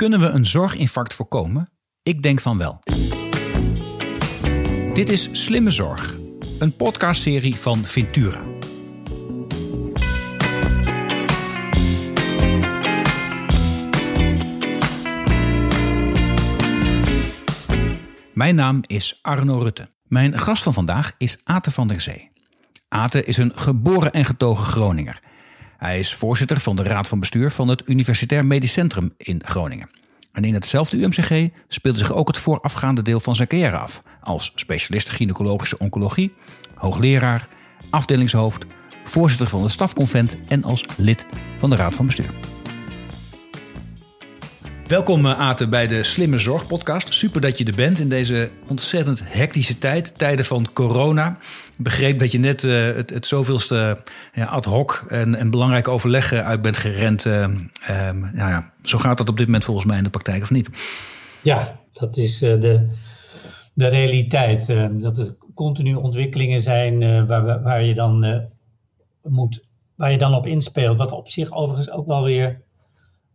Kunnen we een zorginfarct voorkomen? Ik denk van wel. Dit is Slimme Zorg, een podcastserie van Ventura. Mijn naam is Arno Rutte. Mijn gast van vandaag is Ate van der Zee. Ate is een geboren en getogen Groninger. Hij is voorzitter van de Raad van Bestuur van het Universitair Medisch Centrum in Groningen. En in hetzelfde UMCG speelde zich ook het voorafgaande deel van zijn carrière af. Als specialist gynaecologische oncologie, hoogleraar, afdelingshoofd, voorzitter van het stafconvent en als lid van de Raad van Bestuur. Welkom eh, Ate bij de Slimme Zorg podcast. Super dat je er bent in deze ontzettend hectische tijd, tijden van corona. Begreep dat je net uh, het, het zoveelste ja, ad hoc en, en belangrijke overleggen uit bent gerend. Uh, nou ja, zo gaat dat op dit moment volgens mij in de praktijk, of niet? Ja, dat is de, de realiteit. dat er continu ontwikkelingen zijn waar, waar, je dan, moet, waar je dan op inspeelt. Wat op zich overigens ook wel weer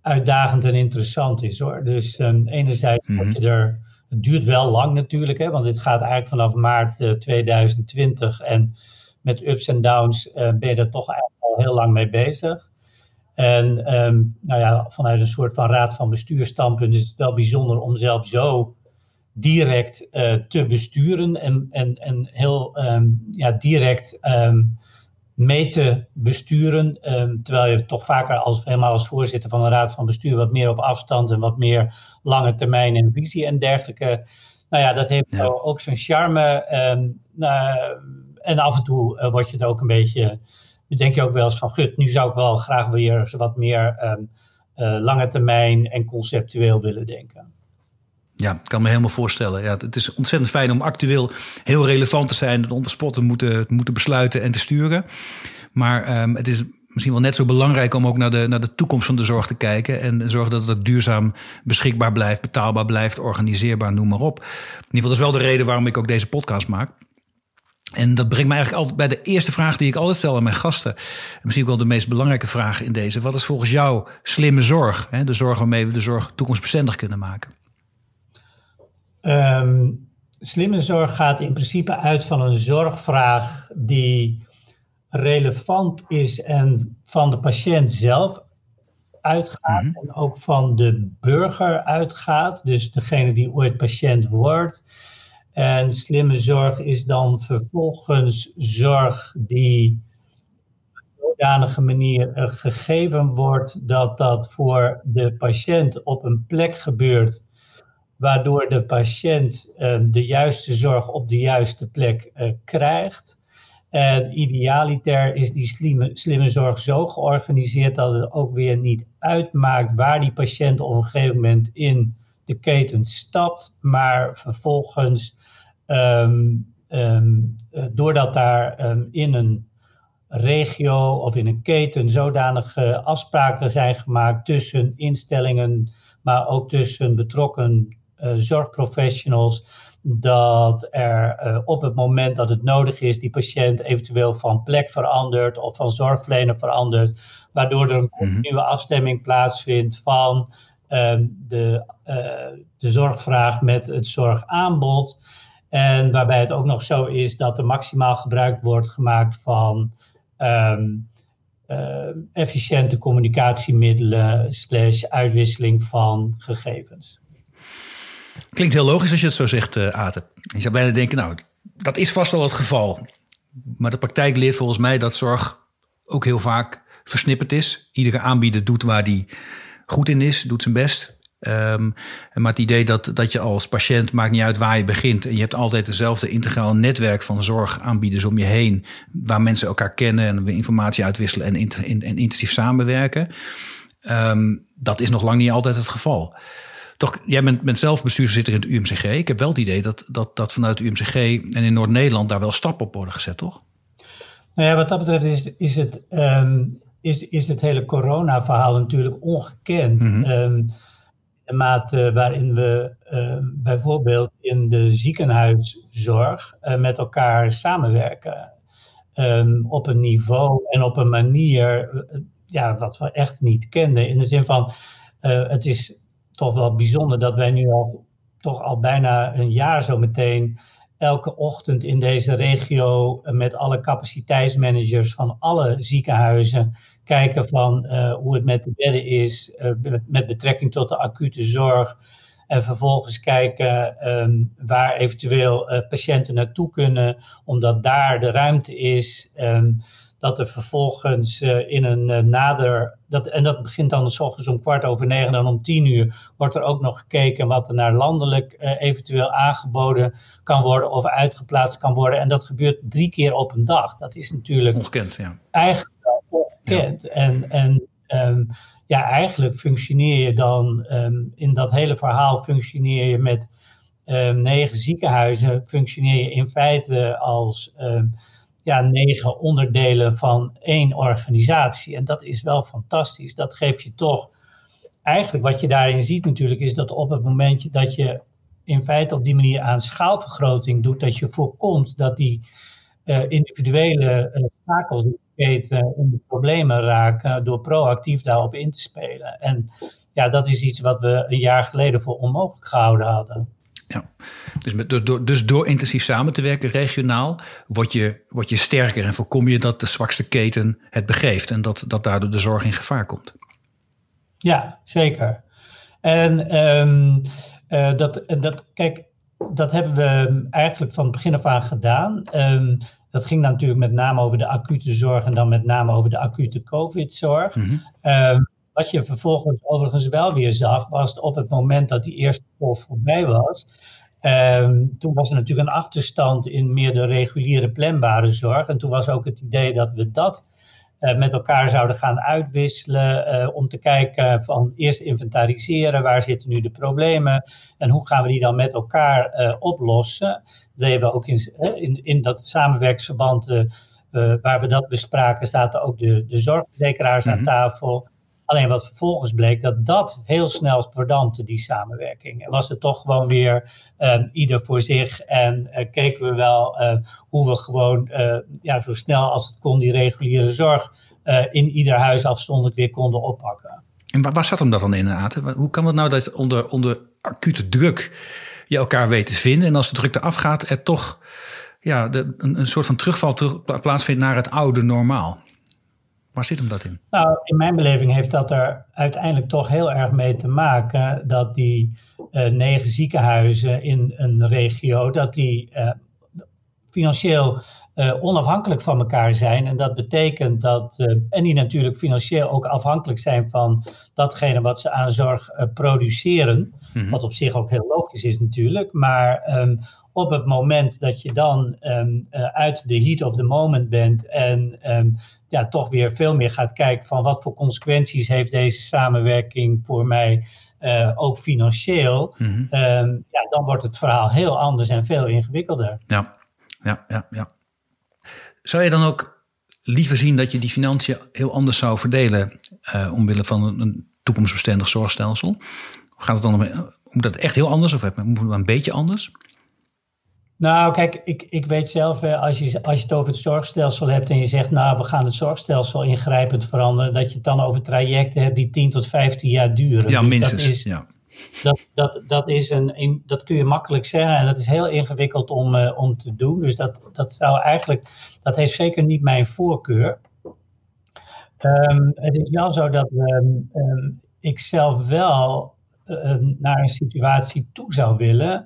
uitdagend en interessant is hoor. Dus um, enerzijds mm je er, het duurt wel lang natuurlijk, hè, want dit gaat eigenlijk vanaf maart uh, eh, 2020 en met ups en downs uh, ben je er toch eigenlijk al heel lang mee bezig. En um, nou ja, vanuit een soort van raad van bestuurstandpunt is het wel bijzonder om zelf zo direct uh, te besturen en, en, en heel um, ja, direct mee te besturen. Ehm, terwijl je toch vaker als, helemaal als voorzitter van een raad van bestuur wat meer op afstand en wat meer lange termijn en visie en dergelijke. Nou ja, dat heeft ook zijn charme. Um, en af en toe uh, word je het ook een beetje, denk je ook wel eens van, gut, nu zou ik wel graag weer wat meer um, uh, lange termijn en conceptueel willen denken. Ja, ik kan me helemaal voorstellen. Ja, het is ontzettend fijn om actueel heel relevant te zijn, en onder spot te moeten, moeten besluiten en te sturen. Maar um, het is misschien wel net zo belangrijk om ook naar de, naar de toekomst van de zorg te kijken. En zorgen dat het duurzaam beschikbaar blijft, betaalbaar blijft, organiseerbaar, noem maar op. In ieder geval, dat is wel de reden waarom ik ook deze podcast maak. En dat brengt me eigenlijk altijd bij de eerste vraag die ik altijd stel aan mijn gasten. misschien ook wel de meest belangrijke vraag in deze. Wat is volgens jou slimme zorg? Hè? De zorg waarmee we de zorg toekomstbestendig kunnen maken. Um, slimme zorg gaat in principe uit van een zorgvraag die relevant is en van de patiënt zelf uitgaat mhm. en ook van de burger uitgaat, dus degene die ooit patiënt wordt. En slimme zorg is dan vervolgens zorg die op een zodanige manier gegeven wordt dat dat voor de patiënt op een plek gebeurt waardoor de patiënt um, de juiste zorg op de juiste plek uh, krijgt. En idealiter is die slimme, slimme zorg zo georganiseerd dat het ook weer niet uitmaakt waar die patiënt op een gegeven moment in de keten stapt, maar vervolgens, um, um, doordat daar in een regio of in een keten zodanige afspraken zijn gemaakt tussen instellingen, maar ook tussen betrokken zorgprofessionals dat er uh, op het moment dat het nodig is, die patiënt eventueel van plek verandert of van zorgverlener verandert, waardoor er een mhm. nieuwe afstemming plaatsvindt van um, de, uh, de zorgvraag met het zorgaanbod. En waarbij het ook nog zo is dat er maximaal gebruik wordt gemaakt van um, uh, efficiënte communicatiemiddelen slash uitwisseling van gegevens. Klinkt heel logisch als je het zo zegt, uh, Aten. Je zou bijna denken, nou, dat is vast wel het geval. Maar de praktijk leert volgens mij dat zorg ook heel vaak versnipperd is. Iedere aanbieder doet waar die goed in is, doet zijn best. Um, maar het idee dat, dat je als patiënt, maakt niet uit waar je begint... en je hebt altijd dezelfde integraal netwerk van zorgaanbieders om je heen... waar mensen elkaar kennen en informatie uitwisselen en, en, en intensief samenwerken... Um, dat is nog lang niet altijd het geval. Toch, jij bent, bent zelf bestuurszitter in het UMCG. Ik heb wel het idee dat, dat, dat vanuit het UMCG en in Noord-Nederland daar wel stappen op worden gezet, toch? Nou ja, wat dat betreft is, is, het, um, is, is het hele corona-verhaal natuurlijk ongekend. Mm -hmm. um, de mate waarin we uh, bijvoorbeeld in de ziekenhuiszorg uh, met elkaar samenwerken. Um, op een niveau en op een manier uh, ja, wat we echt niet kenden. In de zin van, het is toch wel bijzonder dat wij nu al toch al bijna een jaar zo meteen elke ochtend in deze regio met alle capaciteitsmanagers van alle ziekenhuizen kijken van uh, hoe het met de bedden is, uh, met, betrekking tot de acute zorg. En vervolgens kijken um, waar eventueel uh, patiënten naartoe kunnen, omdat daar de ruimte is. Um, dat er vervolgens uh, in een uh, nader, dat, en dat begint dan s ochtends om kwart over negen, dan om tien uur wordt er ook nog gekeken wat er naar landelijk uh, eventueel aangeboden kan worden of uitgeplaatst kan worden. En dat gebeurt drie keer op een dag. Dat is natuurlijk ongekend, ja. eigenlijk ongekend. Ja. En, en um, ja, eigenlijk functioneer je dan um, in dat hele verhaal functioneer je met um, negen ziekenhuizen, functioneer je in feite als ja, negen onderdelen van één organisatie. En dat is wel fantastisch. Dat geeft je toch. Eigenlijk wat je daarin ziet natuurlijk is dat op het moment dat je in feite op die manier aan schaalvergroting doet, dat je voorkomt dat die uh, individuele uh, schakels keten in de problemen raken door proactief daarop in te spelen. En ja, dat is iets wat we een jaar geleden voor onmogelijk gehouden hadden. Ja, dus, met, dus, door, dus door intensief samen te werken regionaal, word je, word je sterker en voorkom je dat de zwakste keten het begeeft en dat, dat daardoor de zorg in gevaar komt. Ja, zeker. En um, uh, dat, dat, kijk, dat hebben we eigenlijk van het begin af aan gedaan. Um, dat ging dan natuurlijk met name over de acute zorg en dan met name over de acute COVID-zorg. Mm -hmm. um, wat je vervolgens overigens wel weer zag, was op het moment dat die eerste golf voorbij was. Um, toen was er natuurlijk een achterstand in meer de reguliere planbare zorg. En toen was ook het idee dat we dat uh, met elkaar zouden gaan uitwisselen. Uh, om te kijken van eerst inventariseren, waar zitten nu de problemen en hoe gaan we die dan met elkaar uh, oplossen. Dat deden we ook in, in, in dat samenwerksverband waar we dat bespraken, zaten ook de, de zorgverzekeraars mm -hmm. aan tafel. Alleen wat vervolgens bleek, dat dat heel snel verdampte, die samenwerking. En was het toch gewoon weer um, ieder voor zich en uh, keken we wel uh, hoe we gewoon uh, ja, zo snel als het kon die reguliere zorg in ieder huis afzonderlijk weer konden oppakken. En waar, zat hem dat dan in? Hoe kan het nou dat onder, onder acute druk je elkaar weet te vinden en als de druk eraf gaat, er toch ja, een, een soort van terugval terug, plaatsvindt naar het oude normaal? Waar zit hem dat in? Nou, in mijn beleving heeft dat er uiteindelijk toch heel erg mee te maken dat die uh, negen ziekenhuizen in een regio, dat die uh, financieel uh, onafhankelijk van elkaar zijn. En dat betekent dat, en die natuurlijk financieel ook afhankelijk zijn van datgene wat ze aan zorg produceren. Mm-hmm. Wat op zich ook heel logisch is natuurlijk. Maar um, op het moment dat je dan um, uh, uit de heat of the moment bent en um, ja, toch weer veel meer gaat kijken van wat voor consequenties heeft deze samenwerking voor mij, uh, ook financieel, mm-hmm. um, ja, dan wordt het verhaal heel anders en veel ingewikkelder. Ja, ja, ja, ja. Zou je dan ook liever zien dat je die financiën heel anders zou verdelen uh, omwille van een, een toekomstbestendig zorgstelsel? Of gaat het dan om, moet dat echt heel anders of moet het een beetje anders? Nou, kijk, ik, ik weet zelf, als je, als je het over het zorgstelsel hebt en je zegt, nou, we gaan het zorgstelsel ingrijpend veranderen, dat je het dan over trajecten hebt die 10 tot 15 jaar duren. Ja, dus minstens. Dat is, ja. Dat, dat, dat, is een, dat kun je makkelijk zeggen en dat is heel ingewikkeld om, uh, om te doen. Dus dat, dat zou eigenlijk, dat heeft zeker niet mijn voorkeur. Um, het is wel zo dat um, um, ik zelf wel naar een situatie toe zou willen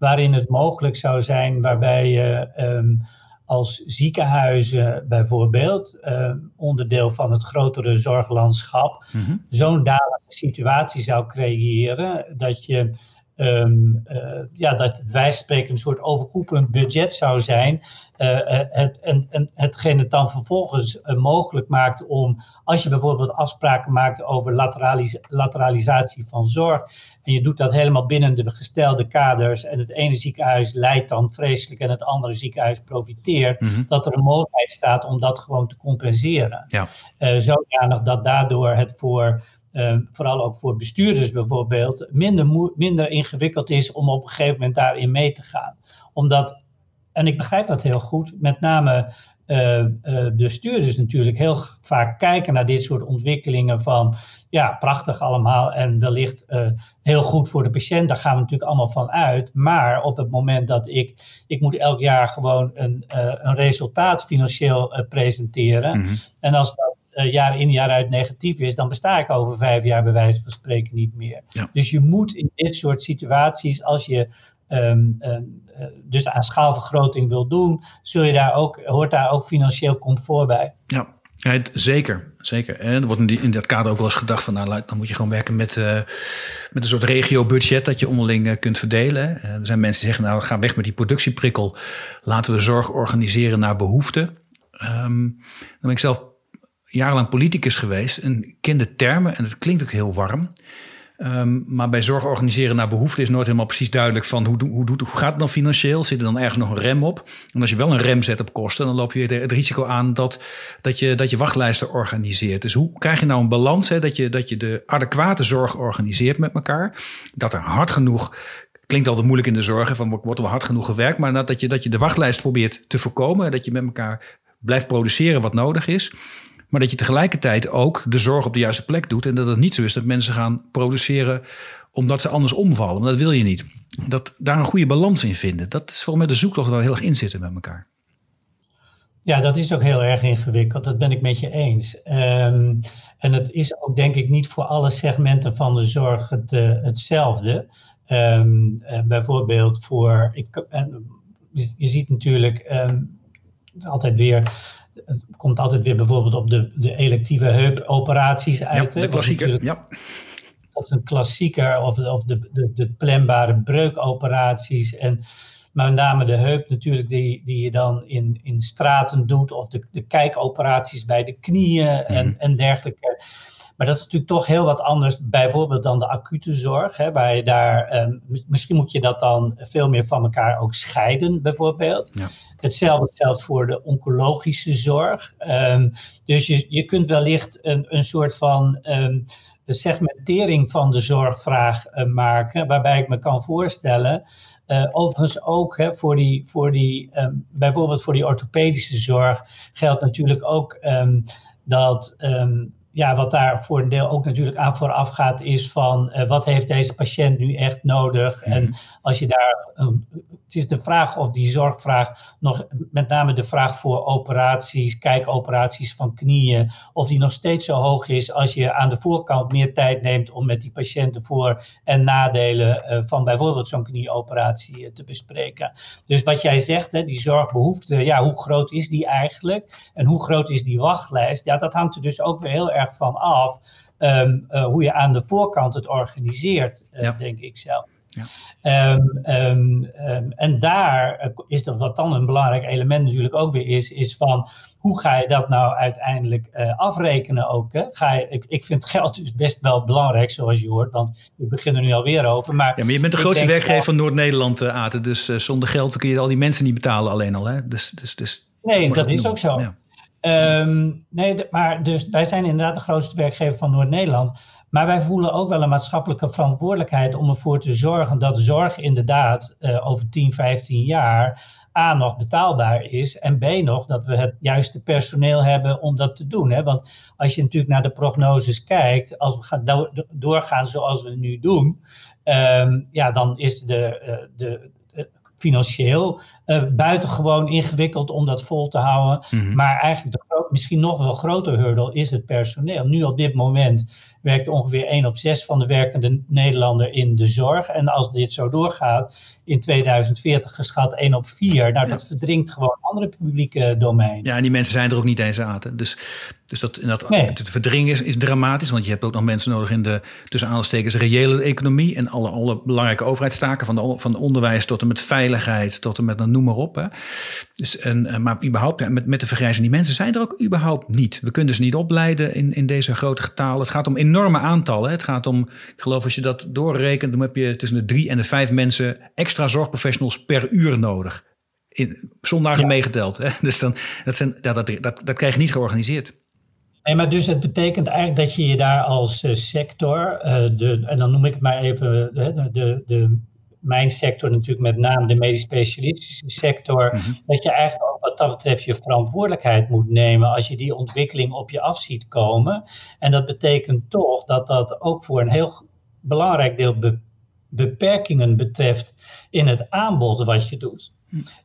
waarin het mogelijk zou zijn waarbij je um, als ziekenhuizen bijvoorbeeld, um, onderdeel van het grotere zorglandschap, mm-hmm. zo'n dalige situatie zou creëren dat je Um, uh, ja, dat wij spreken een soort overkoepelend budget zou zijn. Uh, het, en, en hetgeen het dan vervolgens mogelijk maakt om, als je bijvoorbeeld afspraken maakt over lateralis lateralisatie van zorg, en je doet dat helemaal binnen de gestelde kaders, en het ene ziekenhuis leidt dan vreselijk en het andere ziekenhuis profiteert, mm-hmm. dat er een mogelijkheid staat om dat gewoon te compenseren. Ja. zodanig dat daardoor het voor uh, vooral ook voor bestuurders bijvoorbeeld, minder, minder ingewikkeld is om op een gegeven moment daarin mee te gaan. Omdat, en ik begrijp dat heel goed, met name uh, bestuurders natuurlijk heel vaak kijken naar dit soort ontwikkelingen van ja, prachtig allemaal en wellicht uh, heel goed voor de patiënt, daar gaan we natuurlijk allemaal van uit. Maar op het moment dat ik, ik moet elk jaar gewoon een, uh, een resultaat financieel presenteren. Mm -hmm. En als dat jaar in jaar uit negatief is, dan besta ik over vijf jaar bij wijze van spreken niet meer. Ja. Dus je moet in dit soort situaties, als je um, um, dus aan schaalvergroting wil doen, zul je daar ook, hoort daar ook financieel comfort bij. Ja, ja, zeker, zeker. En er wordt in, die, in dat kader ook wel eens gedacht van, nou, dan moet je gewoon werken met, uh, met een soort regio-budget dat je onderling uh, kunt verdelen. Uh, er zijn mensen die zeggen, nou, ga weg met die productieprikkel, laten we zorg organiseren naar behoeften. Um, dan ben ik zelf jarenlang politicus geweest en ken de termen en het klinkt ook heel warm. Um, maar bij zorg organiseren naar behoefte is nooit helemaal precies duidelijk van hoe, hoe, hoe, hoe gaat het dan financieel? Zit er dan ergens nog een rem op? En als je wel een rem zet op kosten, dan loop je het risico aan dat, dat, je, dat je wachtlijsten organiseert. Dus hoe krijg je nou een balans? Dat, je, dat je de adequate zorg organiseert met elkaar. Dat er hard genoeg klinkt altijd moeilijk in de zorg, van wordt er wel hard genoeg gewerkt, maar dat je, dat je de wachtlijst probeert te voorkomen, dat je met elkaar blijft produceren wat nodig is. Maar dat je tegelijkertijd ook de zorg op de juiste plek doet. En dat het niet zo is dat mensen gaan produceren omdat ze anders omvallen. Dat wil je niet. Dat daar een goede balans in vinden. Dat is volgens mij de zoektocht wel heel erg inzitten met elkaar. Ja, dat is ook heel erg ingewikkeld. Dat ben ik met je eens. Um, en het is ook denk ik niet voor alle segmenten van de zorg het, uh, hetzelfde. Um, uh, bijvoorbeeld voor. Ik, uh, je, ziet natuurlijk um, altijd weer het komt altijd weer bijvoorbeeld op de, de electieve heupoperaties uit. Ja, de klassieker, ja. Dat is een klassieker, of, of de, de, de planbare breukoperaties. En met name de heup natuurlijk, die, die je dan in, in straten doet, of de, de kijkoperaties bij de knieën en, mm. en dergelijke. Maar dat is natuurlijk toch heel wat anders, bijvoorbeeld dan de acute zorg. Hè, waar je daar, um, misschien moet je dat dan veel meer van elkaar ook scheiden, bijvoorbeeld. Ja. Hetzelfde geldt voor de oncologische zorg. Um, dus je, je kunt wellicht een, een soort van um, segmentering van de zorgvraag uh, maken, waarbij ik me kan voorstellen. Uh, overigens ook hè, voor die, voor die bijvoorbeeld voor die orthopedische zorg geldt natuurlijk ook dat um, ja, wat daar voor een deel ook natuurlijk aan vooraf gaat, is van uh, wat heeft deze patiënt nu echt nodig? Mm. En als je daar, um, het is de vraag of die zorgvraag, nog met name de vraag voor operaties, kijkoperaties van knieën, of die nog steeds zo hoog is als je aan de voorkant meer tijd neemt om met die patiënten voor- en nadelen uh, van bijvoorbeeld zo'n knieoperatie uh, te bespreken. Dus wat jij zegt, hè, die zorgbehoefte, ja, hoe groot is die eigenlijk? En hoe groot is die wachtlijst? Ja, dat hangt er dus ook weer heel erg van af. Um, uh, hoe je aan de voorkant het organiseert, uh, ja. denk ik zelf. Ja. Um, um, en daar is dat wat dan een belangrijk element natuurlijk ook weer is, is van hoe ga je dat nou uiteindelijk uh, afrekenen ook? Hè? Ga je, ik, ik vind geld dus best wel belangrijk, zoals je hoort, want ik begin er nu alweer over. Maar, ja, maar je bent de grootste werkgever dat... van Noord-Nederland, Aten, dus uh, zonder geld kun je al die mensen niet betalen alleen al. Hè? Dus, dus, dus, nee, dat is ook zo. Ja. Um, nee, maar dus wij zijn inderdaad de grootste werkgever van Noord-Nederland. Maar wij voelen ook wel een maatschappelijke verantwoordelijkheid om ervoor te zorgen dat zorg inderdaad uh, over 10, 15 jaar A nog betaalbaar is en B nog dat we het juiste personeel hebben om dat te doen. Hè? Want als je natuurlijk naar de prognoses kijkt, als we gaan do doorgaan zoals we nu doen, um, ja, dan is de, uh, de, financieel uh, buitengewoon ingewikkeld om dat vol te houden. Mm -hmm. Maar eigenlijk de misschien nog wel groter hurdel is het personeel. Nu op dit moment werkt ongeveer 1 op 6 van de werkende Nederlander in de zorg. En als dit zo doorgaat, in 2040 geschat 1 op 4. Nou, dat verdringt gewoon andere publieke domeinen. Ja, en die mensen zijn er ook niet eens aan. Dus, dus dat, dat nee. het verdringen is, is dramatisch. Want je hebt ook nog mensen nodig in de tussen aanstekens reële economie. En alle, alle belangrijke overheidstaken. Van, de, van onderwijs tot en met veiligheid. Tot en met nou, noem maar op. Hè. Dus, en, maar überhaupt, met, met de vergrijzing, die mensen zijn er ook überhaupt niet. We kunnen ze niet opleiden in, in deze grote getalen. Het gaat om enorme aantallen. Het gaat om, ik geloof als je dat doorrekent, dan heb je tussen de drie en de vijf mensen extra zorgprofessionals per uur nodig. In, zondagen ja. meegeteld. Hè? Dus dan, dat, zijn, dat, dat, dat, dat krijg je niet georganiseerd. Nee, maar dus het betekent eigenlijk dat je je daar als uh, sector, uh, de, en dan noem ik het maar even de, de, de, mijn sector natuurlijk met name de medisch specialistische sector, mm -hmm. dat je eigenlijk ook wat dat betreft je verantwoordelijkheid moet nemen als je die ontwikkeling op je af ziet komen. En dat betekent toch dat dat ook voor een heel belangrijk deel beperkingen betreft in het aanbod wat je doet.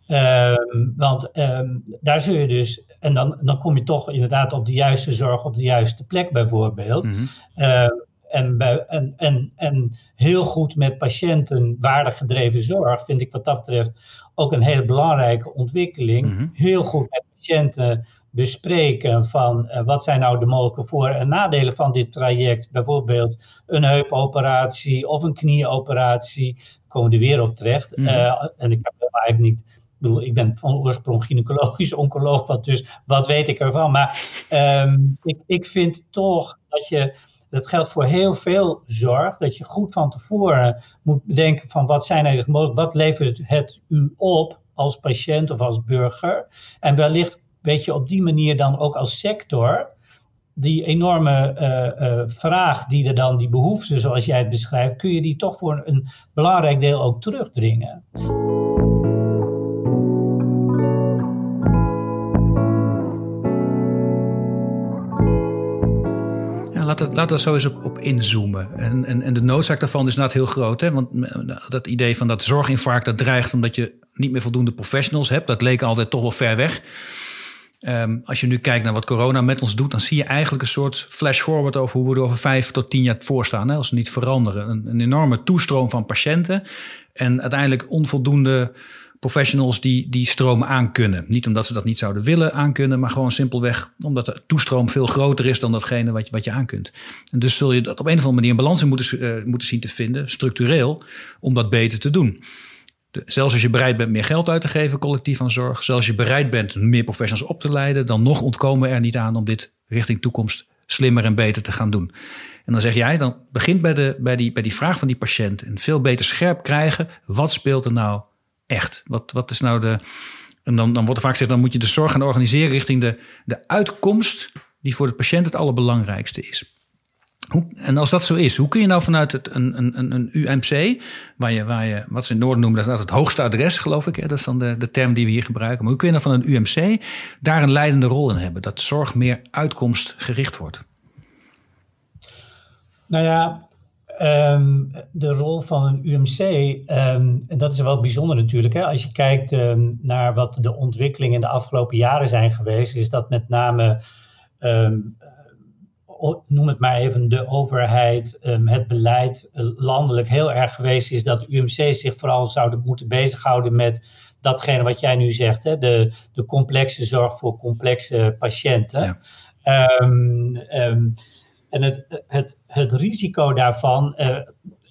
Ehm, want ehm, daar zul je dus, en dan, dan kom je toch inderdaad op de juiste zorg op de juiste plek bijvoorbeeld. Mhm. Ehm, en, bij, en, en, en heel goed met patiënten waardig gedreven zorg vind ik wat dat betreft ook een hele belangrijke ontwikkeling. Mhm. Heel goed met patiënten bespreken van uh, wat zijn nou de mogelijke voor- en nadelen van dit traject. Bijvoorbeeld een heupoperatie of een knieoperatie. Komen er weer op terecht. Mhm. Eh, en ik heb eigenlijk niet. Ik bedoel, ik ben van oorsprong gynaecologisch oncoloog, wat, dus wat weet ik ervan? Maar ehm, ik, ik vind toch dat je dat geldt voor heel veel zorg, dat je goed van tevoren moet bedenken van wat zijn eigenlijk mogelijk, wat levert het u op als patiënt of als burger. En wellicht weet je op die manier dan ook als sector die enorme uh, uh, vraag die er dan, die behoefte zoals jij het beschrijft, kun je die toch voor een belangrijk deel ook terugdringen. Laat, laat er zo eens op, op inzoomen. En, en, en de noodzaak daarvan is inderdaad heel groot. Hè? Want dat idee van dat zorginfarct dat dreigt omdat je niet meer voldoende professionals hebt, dat leek altijd toch wel ver weg. Um, als je nu kijkt naar wat corona met ons doet, dan zie je eigenlijk een soort flash forward over hoe we er over vijf tot tien jaar voor staan. Als we niet veranderen. Een enorme toestroom van patiënten en uiteindelijk onvoldoende professionals die die stroom aankunnen. Niet omdat ze dat niet zouden willen aankunnen, maar gewoon simpelweg omdat de toestroom veel groter is dan datgene wat je, wat je aankunt. En dus zul je dat op een of andere manier een balans in moeten, uh, moeten zien te vinden, structureel, om dat beter te doen. Zelfs als je bereid bent meer geld uit te geven, collectief aan zorg, zelfs als je bereid bent meer professionals op te leiden, dan nog ontkomen er niet aan om dit richting toekomst slimmer en beter te gaan doen. En dan zeg jij, dan begint bij, de, bij, die, bij die vraag van die patiënt en veel beter scherp krijgen, wat speelt er nou echt? Wat, wat is nou de. En dan, dan wordt er vaak gezegd, dan moet je de zorg gaan organiseren richting de, de uitkomst die voor de patiënt het allerbelangrijkste is. Hoe, en als dat zo is, hoe kun je nou vanuit het, een, een, een UMC, waar je, waar je, wat ze in Noorden noemen, dat is het hoogste adres, geloof ik, hè? dat is dan de, de term die we hier gebruiken. Maar hoe kun je nou van een UMC daar een leidende rol in hebben, dat zorg meer uitkomstgericht wordt? Nou ja, Ehm, de rol van een UMC, um, en dat is wel bijzonder natuurlijk. Hè? Als je kijkt ehm, naar wat de ontwikkelingen in de afgelopen jaren zijn geweest, is dat met name, noem het maar even, de overheid, het beleid eh, landelijk heel erg geweest is dat UMC zich vooral zouden moeten bezighouden met datgene wat jij nu zegt, hè? De, de complexe zorg voor complexe patiënten. Ja. En het, het, het risico daarvan, uh,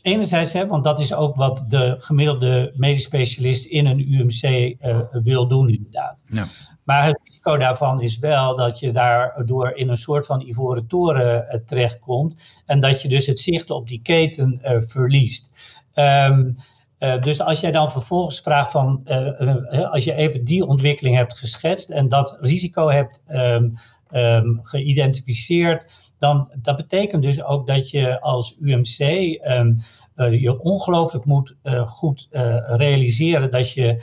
enerzijds, hè, want dat is ook wat de gemiddelde medisch specialist in een UMC uh, eh, wil doen, inderdaad. Ja. Maar het risico daarvan is wel dat je daardoor in een soort van ivoren toren uh, terechtkomt. En dat je dus het zicht op die keten verliest. Um, uh, dus als jij dan vervolgens vraagt van, als je even die ontwikkeling hebt geschetst en dat risico hebt um, um, geïdentificeerd, dan dat betekent dus ook dat je als UMC um, uh, je ongelooflijk moet uh, goed uh, realiseren dat je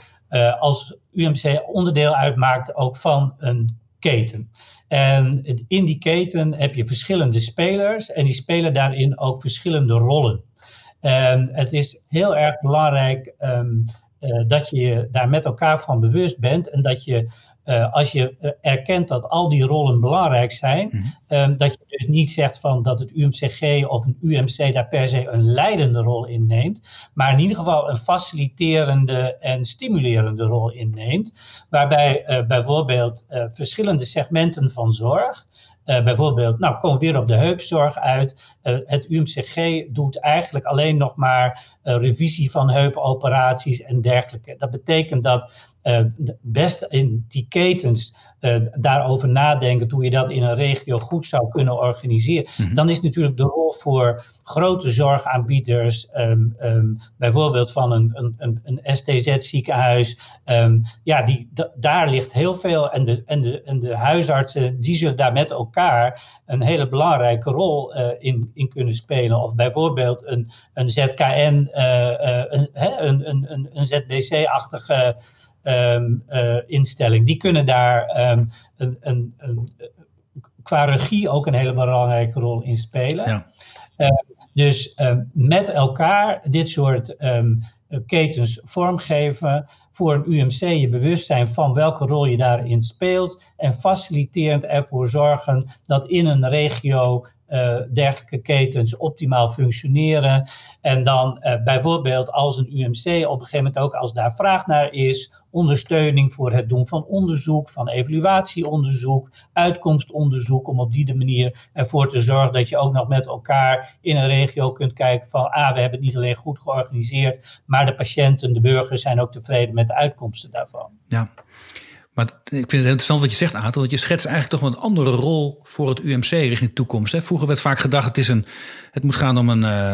als UMC onderdeel uitmaakt ook van een keten. En in die keten heb je verschillende spelers en die spelen daarin ook verschillende rollen. En het is heel erg belangrijk um, dat je daar met elkaar van bewust bent en dat je uh, als je eh, erkent dat al die rollen belangrijk zijn, mm um, dat je dus niet zegt van dat het UMCG of een UMC daar per se een leidende rol in neemt, maar in ieder geval een faciliterende en stimulerende rol inneemt, waarbij uh, bijvoorbeeld uh, verschillende segmenten van zorg, uh, bijvoorbeeld, nou, komen we weer op de heupzorg uit. Uh, het UMCG doet eigenlijk alleen nog maar uh, revisie van heupoperaties en dergelijke. Dat betekent dat best in die ketens daarover nadenken hoe je dat in een regio goed zou kunnen organiseren. Mhm. Dan is natuurlijk de rol voor grote zorgaanbieders, um, um, bijvoorbeeld van een, een, een, een STZ-ziekenhuis, um, ja, die, daar ligt heel veel. En de, en, de, en de huisartsen, die zullen daar met elkaar een hele belangrijke rol uh, in, in kunnen spelen. Of bijvoorbeeld een, een ZKN, uh, uh, een, een, een, een ZBC-achtige instelling. Die kunnen daar een, een, een, qua regie ook een hele belangrijke rol in spelen. Ja. dus met elkaar dit soort ketens vormgeven voor een UMC je bewustzijn van welke rol je daarin speelt en faciliterend ervoor zorgen dat in een regio uh, dergelijke ketens optimaal functioneren. En dan uh, bijvoorbeeld als een UMC op een gegeven moment ook als daar vraag naar is, ondersteuning voor het doen van onderzoek, van evaluatieonderzoek, uitkomstonderzoek, om op die manier ervoor te zorgen dat je ook nog met elkaar in een regio kunt kijken van, ah, we hebben het niet alleen goed georganiseerd, maar de patiënten, de burgers zijn ook tevreden met de uitkomsten daarvan. Ja. Maar ik vind het interessant wat je zegt, Aantal. Want je schetst eigenlijk toch een andere rol voor het UMC richting de toekomst. Vroeger werd vaak gedacht, het, is een, het moet gaan om een, uh,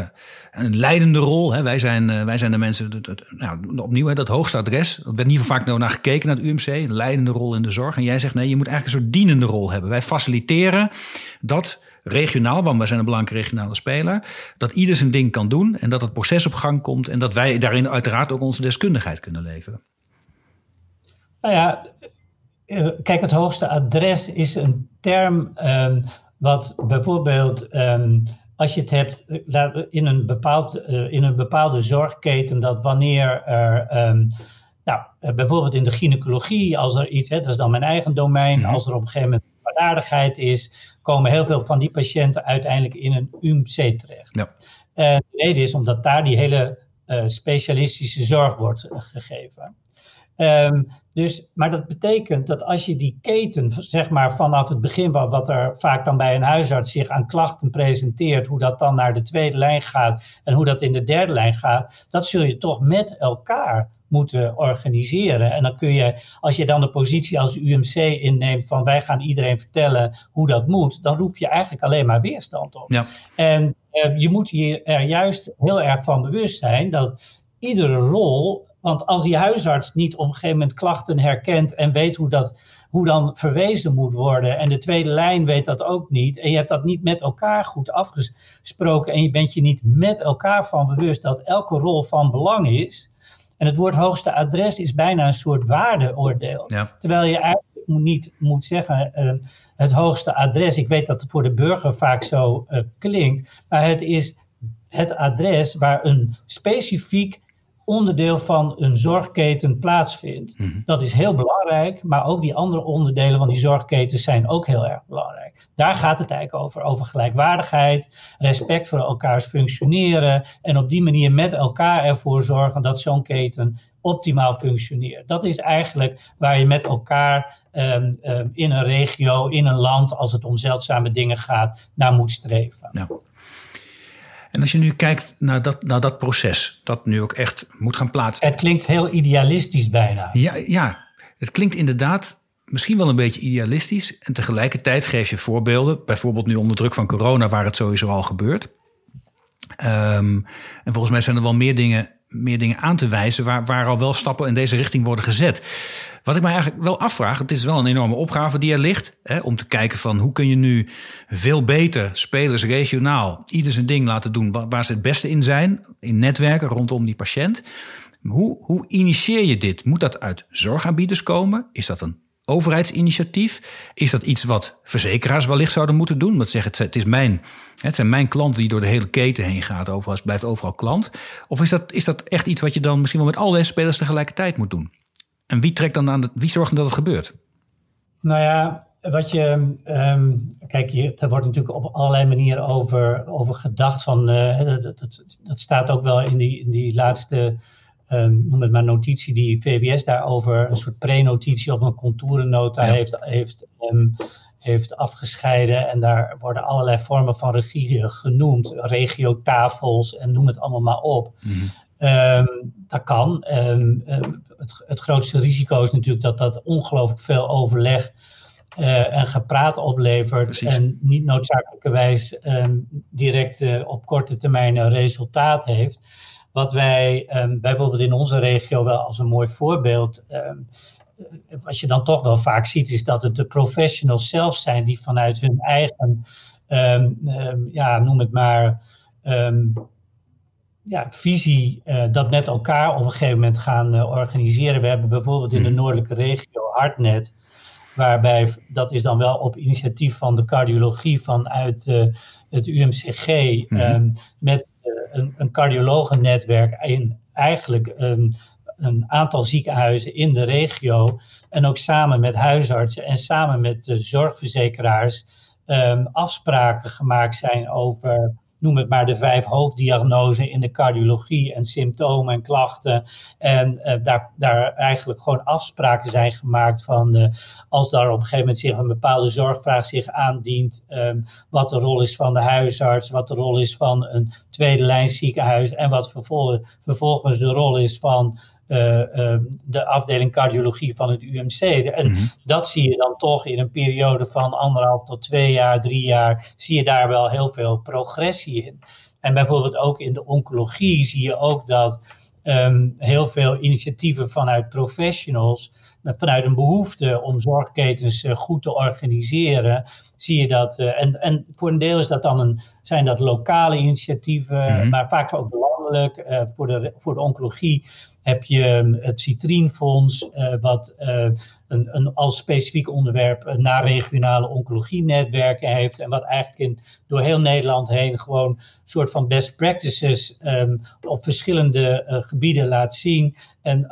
een leidende rol. Wij, zijn, uh, wij zijn de mensen, dat, dat, nou, opnieuw, dat hoogste adres. Er werd niet vaak naar gekeken naar het UMC. Een leidende rol in de zorg. En jij zegt, nee, je moet eigenlijk een soort dienende rol hebben. Wij faciliteren dat regionaal, want wij zijn een belangrijke regionale speler, dat ieder zijn ding kan doen en dat het proces op gang komt en dat wij daarin uiteraard ook onze deskundigheid kunnen leveren. Nou ja, eh, kijk, het hoogste adres is een term um, wat bijvoorbeeld um, als je het hebt eh, in een, bepaald, uh, in een bepaalde zorgketen, dat wanneer er, um, nou, bijvoorbeeld in de gynaecologie, als er iets, hè, dat is dan mijn eigen domein, mhm. als er op een gegeven moment kwaadaardigheid is, komen heel veel van die patiënten uiteindelijk in een UMC terecht. Ja. En de reden is omdat daar die hele uh, specialistische zorg wordt gegeven. Um, dus, maar dat betekent dat als je die keten, zeg maar vanaf het begin, wat, wat er vaak dan bij een huisarts zich aan klachten presenteert, hoe dat dan naar de tweede lijn gaat en hoe dat in de derde lijn gaat, dat zul je toch met elkaar moeten organiseren. En dan kun je, als je dan de positie als UMC inneemt van wij gaan iedereen vertellen hoe dat moet, dan roep je eigenlijk alleen maar weerstand op. Ja. En uh, je moet je er juist heel erg van bewust zijn dat iedere rol want als die huisarts niet op een gegeven moment klachten herkent en weet hoe dat hoe dan verwezen moet worden. En de tweede lijn weet dat ook niet. En je hebt dat niet met elkaar goed afgesproken. En je bent je niet met elkaar van bewust dat elke rol van belang is. En het woord hoogste adres is bijna een soort waardeoordeel. Terwijl je eigenlijk niet moet zeggen uh, het hoogste adres. Ik weet dat het voor de burger vaak zo uh, klinkt. Maar het is het adres waar een specifiek onderdeel van een zorgketen plaatsvindt. Mhm. Dat is heel belangrijk, maar ook die andere onderdelen van die zorgketen zijn ook heel erg belangrijk. Daar gaat het eigenlijk over, over gelijkwaardigheid, respect voor elkaars functioneren en op die manier met elkaar ervoor zorgen dat zo'n keten optimaal functioneert. Dat is eigenlijk waar je met elkaar um, um, in een regio, in een land, als het om zeldzame dingen gaat, naar moet streven. Nou. En als je nu kijkt naar dat, naar dat proces, dat nu ook echt moet gaan plaatsen. Het klinkt heel idealistisch bijna. Ja, ja, het klinkt inderdaad misschien wel een beetje idealistisch. En tegelijkertijd geef je voorbeelden, bijvoorbeeld nu onder druk van corona, waar het sowieso al gebeurt. Um, en volgens mij zijn er wel meer dingen, meer dingen aan te wijzen waar, waar al wel stappen in deze richting worden gezet. Wat ik mij eigenlijk wel afvraag, het is wel een enorme opgave die er ligt. Hè, om te kijken van hoe kun je nu veel beter spelers regionaal ieder zijn ding laten doen waar, ze het beste in zijn. In netwerken rondom die patiënt. Hoe, hoe initieer je dit? Moet dat uit zorgaanbieders komen? Is dat een overheidsinitiatief? Is dat iets wat verzekeraars wellicht zouden moeten doen? Want zeggen, het, is mijn, het zijn mijn klanten die door de hele keten heen gaat. Overal blijft overal klant. Of is dat, is dat echt iets wat je dan misschien wel met al deze spelers tegelijkertijd moet doen? En wie trekt dan aan de, wie zorgt dat het gebeurt? Nou ja, wat je. Um, kijk, je, er wordt natuurlijk op allerlei manieren over, over gedacht. Van, uh, dat, dat, dat, staat ook wel in die, in die laatste. Um, noem het maar notitie die VWS daarover, een soort pre-notitie of een contourennota heeft, heeft, um, heeft afgescheiden. En daar worden allerlei vormen van regie genoemd, regiotafels en noem het allemaal maar op. Mm dat kan het, het grootste risico is natuurlijk dat dat ongelooflijk veel overleg uh, en gepraat oplevert. En niet noodzakelijkerwijs um, direct uh, op korte termijn een resultaat heeft. Wat wij um, bijvoorbeeld in onze regio wel als een mooi voorbeeld. Um, wat je dan toch wel vaak ziet, is dat het de professionals zelf zijn die vanuit hun eigen, ja, noem het maar ja, visie dat met elkaar op een gegeven moment gaan organiseren. We hebben bijvoorbeeld in de mhm. noordelijke regio Hartnet, waarbij dat is dan wel op initiatief van de cardiologie vanuit het UMCG, mhm. Ehm, met een, een cardiologennetwerk in eigenlijk een, een aantal ziekenhuizen in de regio en ook samen met huisartsen en samen met de zorgverzekeraars um, afspraken gemaakt zijn over noem het maar de vijf hoofddiagnoses in de cardiologie en symptomen en klachten. En uh, daar, daar eigenlijk gewoon afspraken zijn gemaakt van als daar op een gegeven moment zich een bepaalde zorgvraag zich aandient, um, wat de rol is van de huisarts, wat de rol is van een tweede lijn ziekenhuis en wat vervolgens, de rol is van de afdeling cardiologie van het UMC. En mhm. dat zie je dan toch in een periode van anderhalf tot twee jaar, drie jaar, zie je daar wel heel veel progressie in. En bijvoorbeeld ook in de oncologie zie je ook dat um, heel veel initiatieven vanuit professionals, vanuit een behoefte om zorgketens uh, goed te organiseren, zie je dat. Uh, en, en voor een deel is dat dan een, zijn dat lokale initiatieven, mhm. maar vaak ook landelijk. Uh, voor, de, voor de oncologie heb je ehm, het Citrienfonds, uh, wat een, een, als specifiek onderwerp naar regionale oncologie-netwerken heeft. En wat eigenlijk in, door heel Nederland heen gewoon een soort van best practices um, op verschillende gebieden laat zien. En,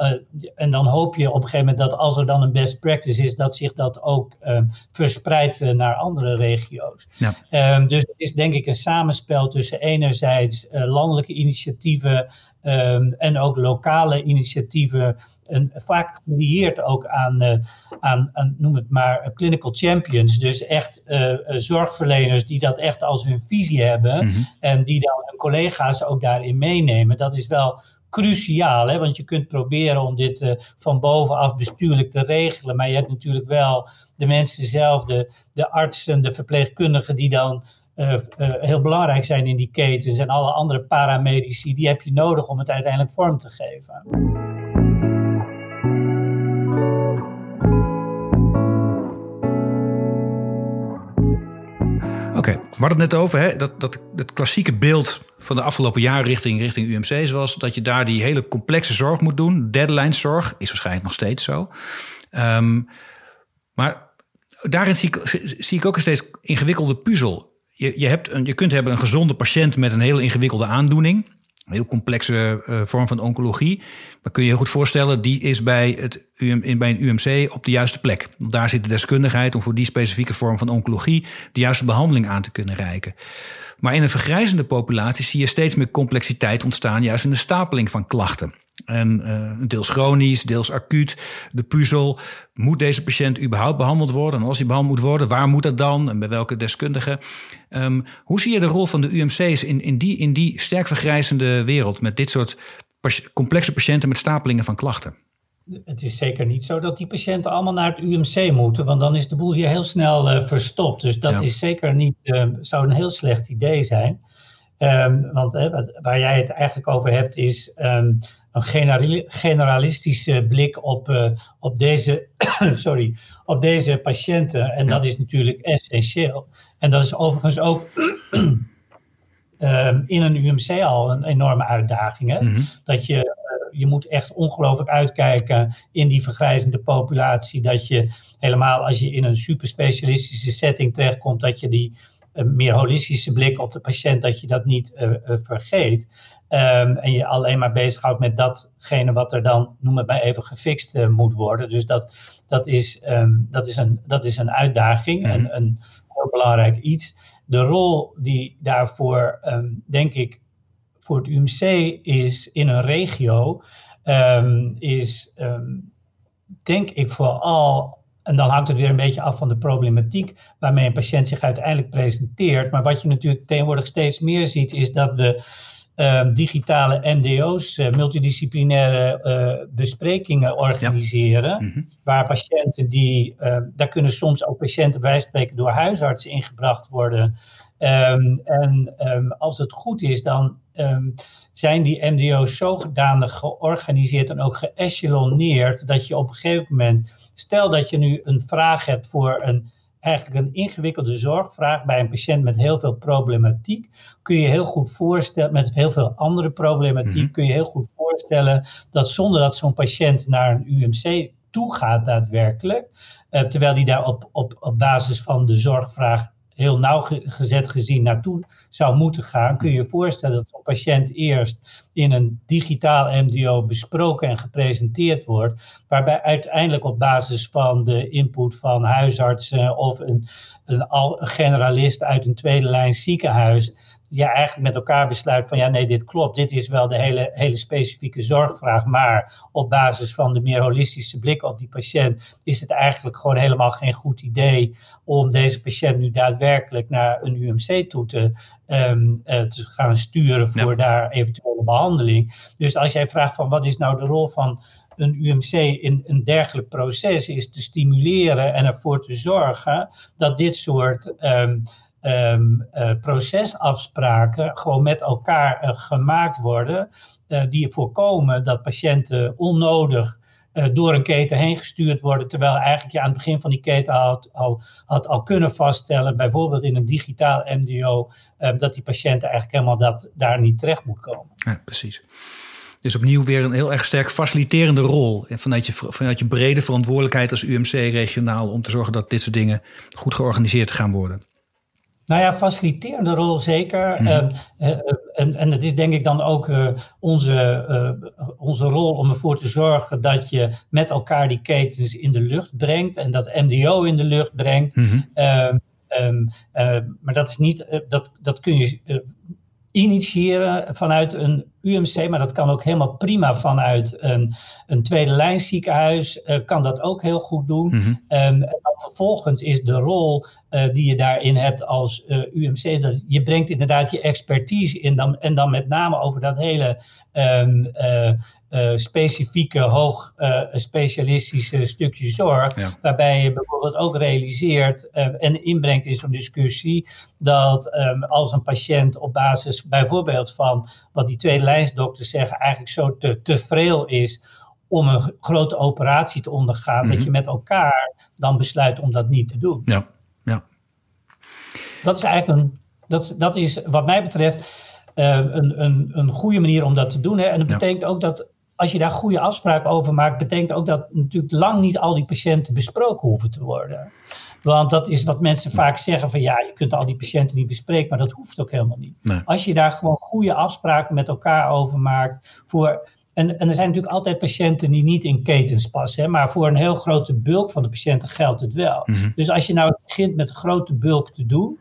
en dan hoop je op een gegeven moment dat als er dan een best practice is, dat zich dat ook um, verspreidt naar andere regio's. Ja. dus het is denk ik een samenspel tussen enerzijds landelijke initiatieven um, en ook lokale initiatieven. En vaak gelieerd ook aan, uh, aan, aan, noem het maar, clinical champions. Dus echt uh, zorgverleners die dat echt als hun visie hebben. Mhm. En die dan hun collega's ook daarin meenemen. Dat is wel cruciaal, hè? want je kunt proberen om dit uh, van bovenaf bestuurlijk te regelen, maar je hebt natuurlijk wel de mensen zelf, de, artsen, de verpleegkundigen die dan uh, uh, heel belangrijk zijn in die ketens en alle andere paramedici, die heb je nodig om het uiteindelijk vorm te geven. We hadden het net over hè, dat, dat het klassieke beeld van de afgelopen jaren richting, richting UMC's was dat je daar die hele complexe zorg moet doen. Deadline zorg is waarschijnlijk nog steeds zo. Um, maar daarin zie ik, zie ik ook een steeds ingewikkelde puzzel je, je, hebt een, je kunt hebben een gezonde patiënt met een heel ingewikkelde aandoening. Een heel complexe uh, vorm van oncologie. Dan kun je je goed voorstellen, die is bij, het UM, bij een UMC op de juiste plek. Daar zit de deskundigheid om voor die specifieke vorm van oncologie de juiste behandeling aan te kunnen reiken. Maar in een vergrijzende populatie zie je steeds meer complexiteit ontstaan, juist in de stapeling van klachten. En uh, deels chronisch, deels acuut. De puzzel, moet deze patiënt überhaupt behandeld worden? En als hij behandeld moet worden, waar moet dat dan? En bij welke deskundigen? Um, hoe zie je de rol van de UMC's in, in, die, in die sterk vergrijzende wereld... met dit soort complexe patiënten met stapelingen van klachten? Het is zeker niet zo dat die patiënten allemaal naar het UMC moeten, want dan is de boel hier heel snel uh, verstopt. Dus dat is zeker niet, uh, zou een heel slecht idee zijn. Um, want waar jij het eigenlijk over hebt is um, een generalistische blik op, uh, op, deze, sorry, op deze patiënten. En dat is natuurlijk essentieel. En dat is overigens ook um, in een UMC al een enorme uitdaging. Hè? Mm -hmm. Dat je, uh, je moet echt ongelooflijk uitkijken in die vergrijzende populatie. Dat je helemaal als je in een superspecialistische setting terechtkomt, dat je die een meer holistische blik op de patiënt, dat je dat niet uh, uh, vergeet. Um, en je alleen maar bezighoudt met datgene wat er dan, noem het maar even, gefixt uh, moet worden. Dus dat, dat, is, um, dat, is, een, dat is een uitdaging en mhm. een heel belangrijk iets. De rol die daarvoor, um, denk ik, voor het UMC is in een regio, is denk ik vooral en dan hangt het weer een beetje af van de problematiek waarmee een patiënt zich uiteindelijk presenteert. Maar wat je natuurlijk tegenwoordig steeds meer ziet, is dat we uh, digitale MDO's, uh, multidisciplinaire uh, besprekingen organiseren. Mhm. Waar patiënten die, ehm, daar kunnen soms ook patiënten bij spreken door huisartsen ingebracht worden. Um, en um, als het goed is, dan zijn die MDO's zodanig georganiseerd en ook geëcheloneerd dat je op een gegeven moment, stel dat je nu een vraag hebt voor een eigenlijk een ingewikkelde zorgvraag bij een patiënt met heel veel problematiek. Kun je heel goed voorstellen, met heel veel andere problematiek, mhm. kun je heel goed voorstellen dat zonder dat zo'n patiënt naar een UMC toe gaat daadwerkelijk, uh, terwijl die daar op, op, op basis van de zorgvraag heel nauwgezet gezien naartoe zou moeten gaan, kun je je voorstellen dat zo'n patiënt eerst in een digitaal MDO besproken en gepresenteerd wordt, waarbij uiteindelijk op basis van de input van huisartsen of een, een, generalist uit een tweede lijn ziekenhuis je eigenlijk met elkaar besluit van ja, nee, dit klopt. Dit is wel de hele, hele specifieke zorgvraag. Maar op basis van de meer holistische blik op die patiënt is het eigenlijk gewoon helemaal geen goed idee om deze patiënt nu daadwerkelijk naar een UMC toe te, ehm, eh, te gaan sturen voor daar eventuele behandeling. Dus als jij vraagt van wat is nou de rol van een UMC in een dergelijk proces, is te stimuleren en ervoor te zorgen dat dit soort. Um, um, procesafspraken gewoon met elkaar uh, gemaakt worden, uh, die voorkomen dat patiënten onnodig door een keten heen gestuurd worden, terwijl eigenlijk je aan het begin van die keten had, al, had al kunnen vaststellen, bijvoorbeeld in een digitaal MDO, dat die patiënt eigenlijk helemaal dat, daar niet terecht moet komen. Ja, precies. Dus opnieuw weer een heel erg sterk faciliterende rol. Vanuit je, vanuit je brede verantwoordelijkheid als UMC regionaal om te zorgen dat dit soort dingen goed georganiseerd gaan worden. Nou ja, faciliterende rol zeker. Mhm. Ehm, eh, eh, en, en het is denk ik dan ook uh, onze, onze rol om ervoor te zorgen dat je met elkaar die ketens in de lucht brengt en dat MDO in de lucht brengt. Mhm. Ehm, ehm, maar dat is niet, dat, dat kun je initiëren vanuit een UMC, maar dat kan ook helemaal prima vanuit een, een tweede lijn ziekenhuis, uh, kan dat ook heel goed doen. Mhm. Ehm, en dan vervolgens is de rol uh, die je daarin hebt als uh, eh, UMC, dat je brengt inderdaad je expertise in dan, en dan met name over dat hele um, uh, specifieke, hoog specialistische stukje zorg. Waarbij je bijvoorbeeld ook realiseert en inbrengt in zo'n discussie dat um, als een patiënt op basis bijvoorbeeld van wat die tweede zeggen, eigenlijk zo te, te vreel is om een grote operatie te ondergaan, dat mhm. je met elkaar dan besluit om dat niet te doen. Ja, ja. Dat is eigenlijk een, dat, dat is wat mij betreft. een, een, een goede manier om dat te doen. Hè. En dat betekent ook dat als je daar goede afspraken over maakt, betekent ook dat natuurlijk lang niet al die patiënten besproken hoeven te worden. Want dat is wat mensen vaak zeggen van ja, je kunt al die patiënten niet bespreken, maar dat hoeft ook helemaal niet. Als je daar gewoon goede afspraken met elkaar over maakt voor en, en, er zijn natuurlijk altijd patiënten die niet in ketens passen, hè, maar voor een heel grote bulk van de patiënten geldt het wel. Mhm. Dus als je nou begint met een grote bulk te doen,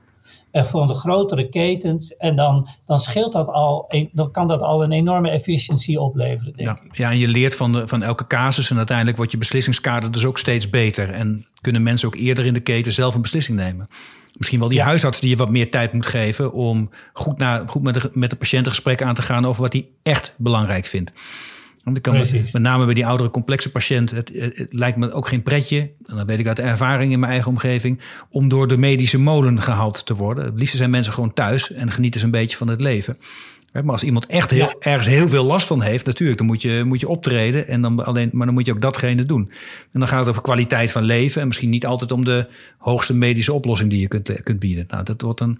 uh, voor de grotere ketens. En dan, dan scheelt dat al, dan kan dat al een enorme efficiëntie opleveren, denk ja. ik. Ja, en je leert van, de, van elke casus en uiteindelijk wordt je beslissingskader dus ook steeds beter. En kunnen mensen ook eerder in de keten zelf een beslissing nemen. Misschien wel die huisarts die je wat meer tijd moet geven om goed, naar, goed met, de, met de patiënt een gesprek aan te gaan over wat hij echt belangrijk vindt. Want ik kan met name bij die oudere complexe patiënt, het, het, lijkt me ook geen pretje, en dat weet ik uit ervaring in mijn eigen omgeving, om door de medische molen gehaald te worden. Het liefst zijn mensen gewoon thuis en genieten ze een beetje van het leven. Maar als iemand echt heel, ergens heel veel last van heeft, natuurlijk, dan moet je, moet je optreden. En dan alleen, maar dan moet je ook datgene doen. En dan gaat het over kwaliteit van leven. En misschien niet altijd om de hoogste medische oplossing die je kunt, kunt bieden. Nou, dat wordt een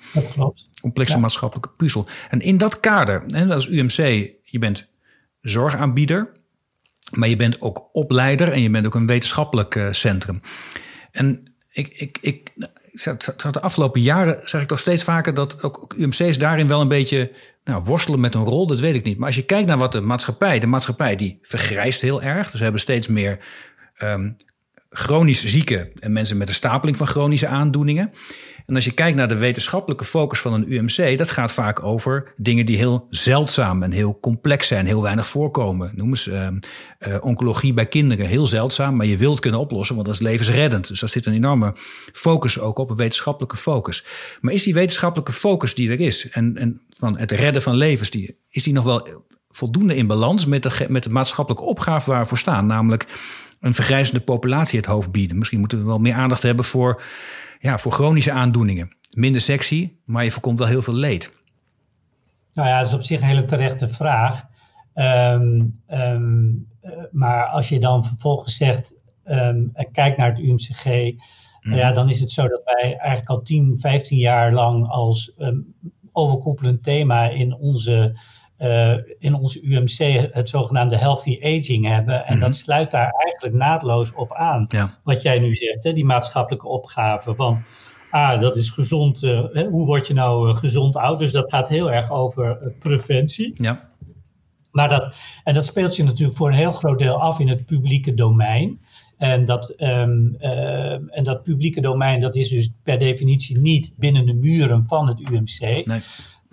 complexe maatschappelijke puzzel. En in dat kader, hè, als UMC, je bent zorgaanbieder. Maar je bent ook opleider en je bent ook een wetenschappelijk uh, centrum. En ik, ik, ik, ik de afgelopen jaren zeg ik toch steeds vaker dat ook UMC's daarin wel een beetje nou, worstelen met een rol. Dat weet ik niet. Maar als je kijkt naar wat de maatschappij, de maatschappij die vergrijst heel erg. Dus we hebben steeds meer um, chronisch zieken en mensen met een stapeling van chronische aandoeningen. En als je kijkt naar de wetenschappelijke focus van een UMC, dat gaat vaak over dingen die heel zeldzaam en heel complex zijn, heel weinig voorkomen. Noem eens uh, uh, oncologie bij kinderen, heel zeldzaam, maar je wilt kunnen oplossen, want dat is levensreddend. Dus daar zit een enorme focus ook op, een wetenschappelijke focus. Maar is die wetenschappelijke focus die er is, en, en van het redden van levens, die, is die nog wel voldoende in balans met de, met de maatschappelijke opgave waar we voor staan, namelijk een vergrijzende populatie het hoofd bieden. Misschien moeten we wel meer aandacht hebben voor, ja, voor chronische aandoeningen. Minder sexy, maar je voorkomt wel heel veel leed. Nou ja, dat is op zich een hele terechte vraag. Ehm, ehm, eh, maar als je dan vervolgens zegt, um, kijk naar het UMCG, Nou ja, dan is het zo dat wij eigenlijk al 10, 15 jaar lang als overkoepelend thema in onze, uh, in onze UMC het zogenaamde healthy aging hebben. En dat mhm. sluit daar eigenlijk naadloos op aan. Wat jij nu zegt, hè, die maatschappelijke opgave. Want ah, dat is gezond. Uh, hoe word je nou uh, gezond oud? Dus dat gaat heel erg over preventie. Ja. Maar dat, en dat speelt zich natuurlijk voor een heel groot deel af in het publieke domein. En dat, um, uh, en dat publieke domein, dat is dus per definitie niet binnen de muren van het UMC. Nee.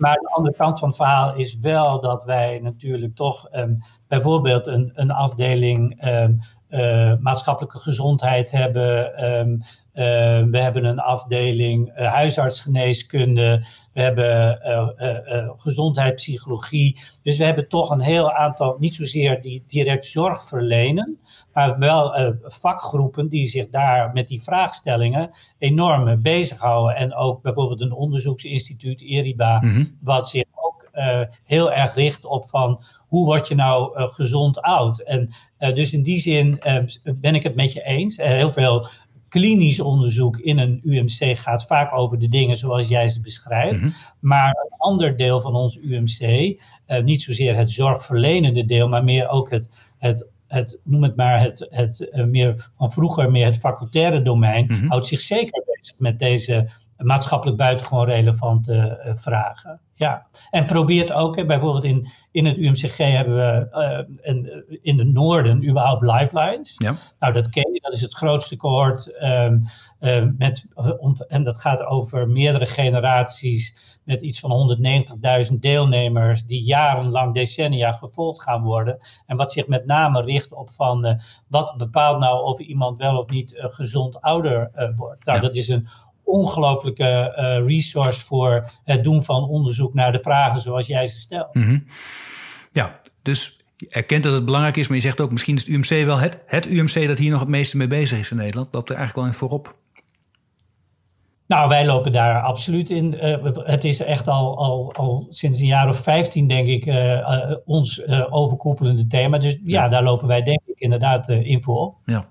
Maar de andere kant van het verhaal is wel dat wij natuurlijk toch um, bijvoorbeeld een, een afdeling um, uh, maatschappelijke gezondheid hebben. Um, uh, we hebben een afdeling uh, huisartsgeneeskunde. We hebben uh, gezondheidspsychologie. Dus we hebben toch een heel aantal, niet zozeer die direct zorg verlenen, maar wel vakgroepen die zich daar met die vraagstellingen enorm bezighouden. En ook bijvoorbeeld een onderzoeksinstituut, ERIBA, mm wat zich ook heel erg richt op van hoe word je nou gezond oud? En dus in die zin ben ik het met je eens. heel veel klinisch onderzoek in een UMC gaat vaak over de dingen zoals jij ze beschrijft. Mhm. Maar een ander deel van ons UMC, eh, niet zozeer het zorgverlenende deel, maar meer ook het, het, het noem het maar, het, het uh, meer van vroeger meer het facultaire domein, mhm. houdt zich zeker bezig met deze maatschappelijk buitengewoon relevante uh, vragen. Ja, en probeert ook, bijvoorbeeld in, in het UMCG hebben we uh, in de noorden überhaupt lifelines. Ja. Nou, dat ken je, dat is het grootste cohort. Um, uh, met, en dat gaat over meerdere generaties met iets van 190.000 deelnemers die jarenlang, decennia gevolgd gaan worden. En wat zich met name richt op van uh, wat bepaalt nou of iemand wel of niet uh, gezond ouder uh, wordt. Nou, ja. dat is een ongelooflijke uh, resource voor het doen van onderzoek naar de vragen zoals jij ze stelt. Mm -hmm. Ja, dus je erkent dat het belangrijk is, maar je zegt ook misschien is het UMC wel het, het UMC dat hier nog het meeste mee bezig is in Nederland. Loopt er eigenlijk wel in voorop? Nou, wij lopen daar absoluut in. Uh, het is echt al, al, al sinds een jaar of vijftien, denk ik, uh, uh, ons overkoepelende thema. Dus ja, ja, daar lopen wij denk ik inderdaad in voor. Ja.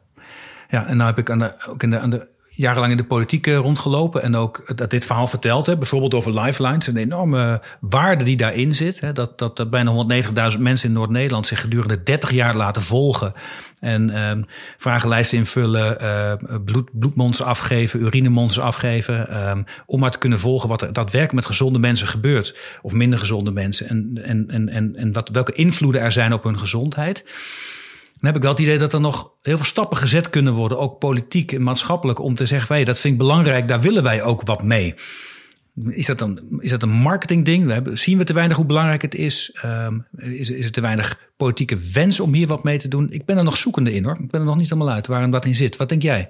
ja, en nou heb ik aan de, ook in de, aan de jarenlang in de politiek eh, rondgelopen en ook dat dit verhaal verteld heb. Bijvoorbeeld over Lifelines, een enorme waarde die daarin zit. Hè, dat, dat bijna 190.000 mensen in Noord-Nederland zich gedurende 30 jaar laten volgen. En um, vragenlijsten invullen, uh, bloed, bloedmonsters afgeven, urinemonsters afgeven. Um, om maar te kunnen volgen wat er daadwerkelijk met gezonde mensen gebeurt. Of minder gezonde mensen. En, en, en, en, en wat, welke invloeden er zijn op hun gezondheid dan heb ik wel het idee dat er nog heel veel stappen gezet kunnen worden, ook politiek en maatschappelijk, om te zeggen: hey, dat vind ik belangrijk, daar willen wij ook wat mee. Is dat, dan, is dat een marketingding? We hebben, zien we te weinig hoe belangrijk het is? Um, is? Is er te weinig politieke wens om hier wat mee te doen? Ik ben er nog zoekende in hoor. Ik ben er nog niet helemaal uit waarom dat in zit. Wat denk jij?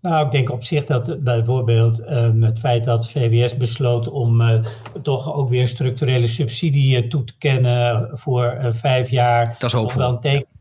Nou, ik denk op zich dat bijvoorbeeld um, het feit dat VWS besloot om uh, toch ook weer structurele subsidie toe te kennen voor uh, vijf jaar. Dat is hoopvol. Dan teken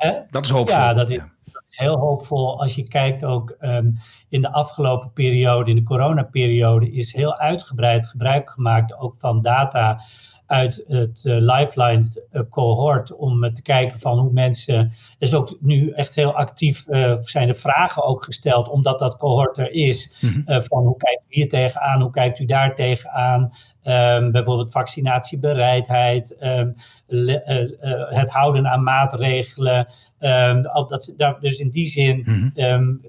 Hè? Dat is hoopvol. Ja, dat is, dat is heel hoopvol. Als je kijkt ook um, in de afgelopen periode, in de coronaperiode, is heel uitgebreid gebruik gemaakt ook van data uit het uh, Lifeline uh, cohort om te kijken van hoe mensen. Er is ook nu echt heel actief uh, zijn de vragen ook gesteld, omdat dat cohort er is. Mm -hmm. van hoe kijkt u hier tegenaan, hoe kijkt u daar tegenaan? Um, bijvoorbeeld vaccinatiebereidheid, um, le, het houden aan maatregelen. Um, dat, dat, dus in die zin, mm -hmm.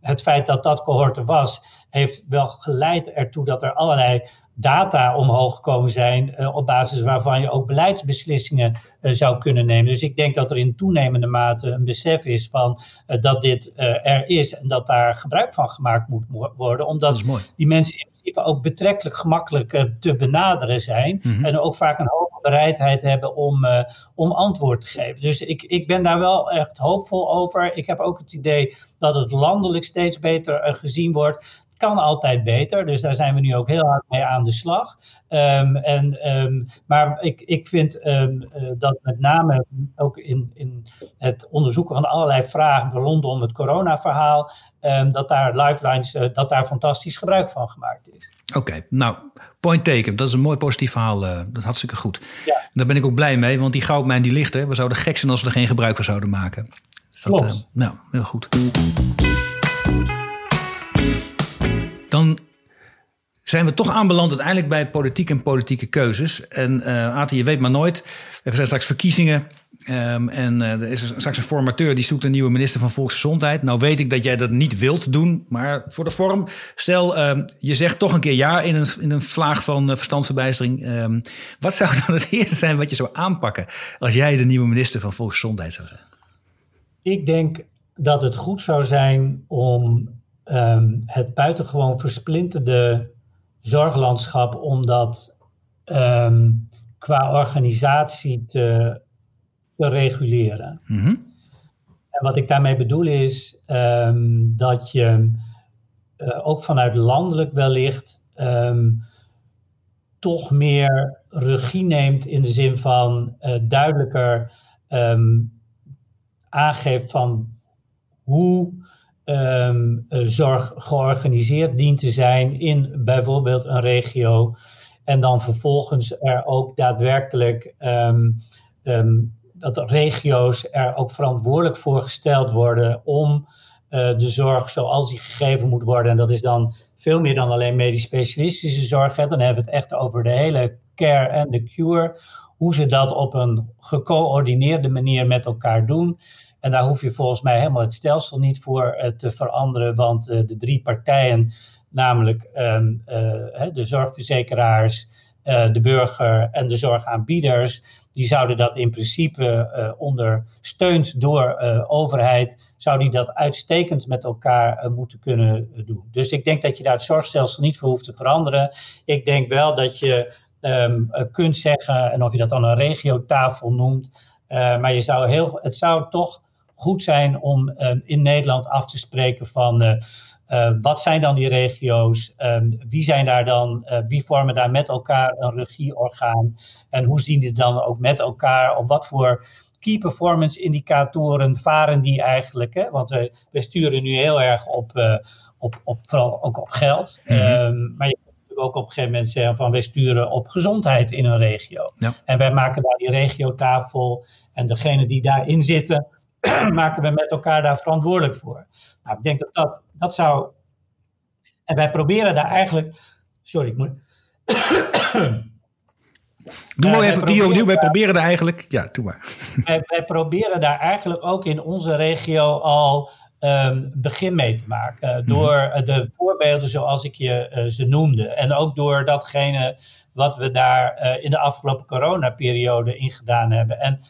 het feit dat dat cohort er was, heeft wel geleid ertoe dat er allerlei data omhoog gekomen zijn, uh, op basis waarvan je ook beleidsbeslissingen uh, zou kunnen nemen. Dus ik denk dat er in toenemende mate een besef is van uh, dat dit er is en dat daar gebruik van gemaakt moet worden, omdat die mensen in principe ook betrekkelijk gemakkelijk te benaderen zijn mm -hmm. en ook vaak een hoge bereidheid hebben om, om antwoord te geven. Dus ik, ik ben daar wel echt hoopvol over. Ik heb ook het idee dat het landelijk steeds beter gezien wordt kan altijd beter. Dus daar zijn we nu ook heel hard mee aan de slag. Um, en, um, maar ik, ik vind um, uh, dat met name ook in, in het onderzoeken van allerlei vragen rondom het coronaverhaal, dat daar lifelines, uh, dat daar fantastisch gebruik van gemaakt is. Oké, okay, nou, point taken. Dat is een mooi positief verhaal. Uh, dat is hartstikke goed. Ja. Daar ben ik ook blij mee, want die goudmijn die ligt er. We zouden gek zijn als we er geen gebruik van zouden maken. Dus dat, nou, heel goed. Dan zijn we toch aanbeland uiteindelijk bij politiek en politieke keuzes. En uh, je weet maar nooit. Er zijn straks verkiezingen. Um, en uh, er is straks een formateur die zoekt een nieuwe minister van Volksgezondheid. Nou weet ik dat jij dat niet wilt doen, maar voor de vorm. Stel, um, je zegt toch een keer ja in een, in een vlaag van uh, verstandsverbijstering. Um, wat zou dan het eerste zijn wat je zou aanpakken als jij de nieuwe minister van Volksgezondheid zou zijn? Ik denk dat het goed zou zijn om het buitengewoon versplinterde zorglandschap, om dat qua organisatie te te reguleren. Mhm. En wat ik daarmee bedoel is um, dat je uh, ook vanuit landelijk wellicht um, toch meer regie neemt in de zin van uh, duidelijker um, aangeeft van hoe um, zorg georganiseerd dient te zijn in bijvoorbeeld een regio. En dan vervolgens er ook daadwerkelijk um, um, dat regio's er ook verantwoordelijk voor gesteld worden om uh, de zorg zoals die gegeven moet worden. En dat is dan veel meer dan alleen medisch specialistische zorg. Hè. Dan hebben we het echt over de hele care en de cure. Hoe ze dat op een gecoördineerde manier met elkaar doen. En daar hoef je volgens mij helemaal het stelsel niet voor uh, te veranderen. Want uh, de drie partijen, namelijk um, de zorgverzekeraars, de burger en de zorgaanbieders die zouden dat in principe uh, ondersteund door uh, overheid, zou die dat uitstekend met elkaar moeten kunnen doen. Dus ik denk dat je daar het zorgstelsel niet voor hoeft te veranderen. Ik denk wel dat je um, kunt zeggen, en of je dat dan een regiotafel noemt, maar je zou heel, het zou toch goed zijn om um, in Nederland af te spreken van uh, wat zijn dan die regio's? Um, wie zijn daar dan? Uh, wie vormen daar met elkaar een regieorgaan? En hoe zien die dan ook met elkaar? Op wat voor key performance indicatoren varen die eigenlijk? Hè? Want we, we sturen nu heel erg op, uh, op, op vooral ook op geld. Mm -hmm. um, maar je kunt natuurlijk ook op een gegeven moment zeggen van wij sturen op gezondheid in een regio. Ja. En wij maken daar die regiotafel en degene die daarin zitten, maken we met elkaar daar verantwoordelijk voor. Nou, ik denk dat dat, dat zou. En wij proberen daar eigenlijk. Sorry, ik moet. Doe maar uh, even opnieuw. Wij proberen daar eigenlijk. Ja, doe maar. Wij, wij, proberen daar eigenlijk ook in onze regio al um, begin mee te maken. Door mm. de voorbeelden zoals ik je uh, ze noemde. En ook door datgene wat we daar in de afgelopen coronaperiode in gedaan hebben. En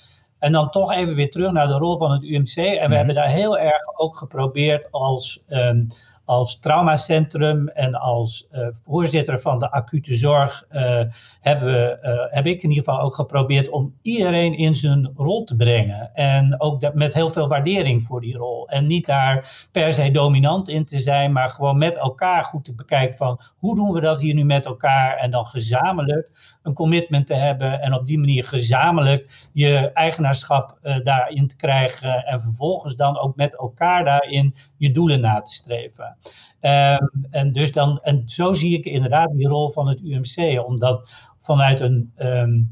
en dan toch even weer terug naar de rol van het UMC. En we mm-hmm. hebben daar heel erg ook geprobeerd als, um, als traumacentrum en als uh, voorzitter van de acute zorg. Uh, hebben we, uh, heb ik in ieder geval ook geprobeerd om iedereen in zijn rol te brengen. En ook met heel veel waardering voor die rol. En niet daar per se dominant in te zijn, maar gewoon met elkaar goed te bekijken van hoe doen we dat hier nu met elkaar. En dan gezamenlijk een commitment te hebben en op die manier gezamenlijk je eigenaarschap daarin te krijgen en vervolgens dan ook met elkaar daarin je doelen na te streven. Um, en, dus dan, en zo zie ik inderdaad die rol van het UMC, omdat vanuit een, um,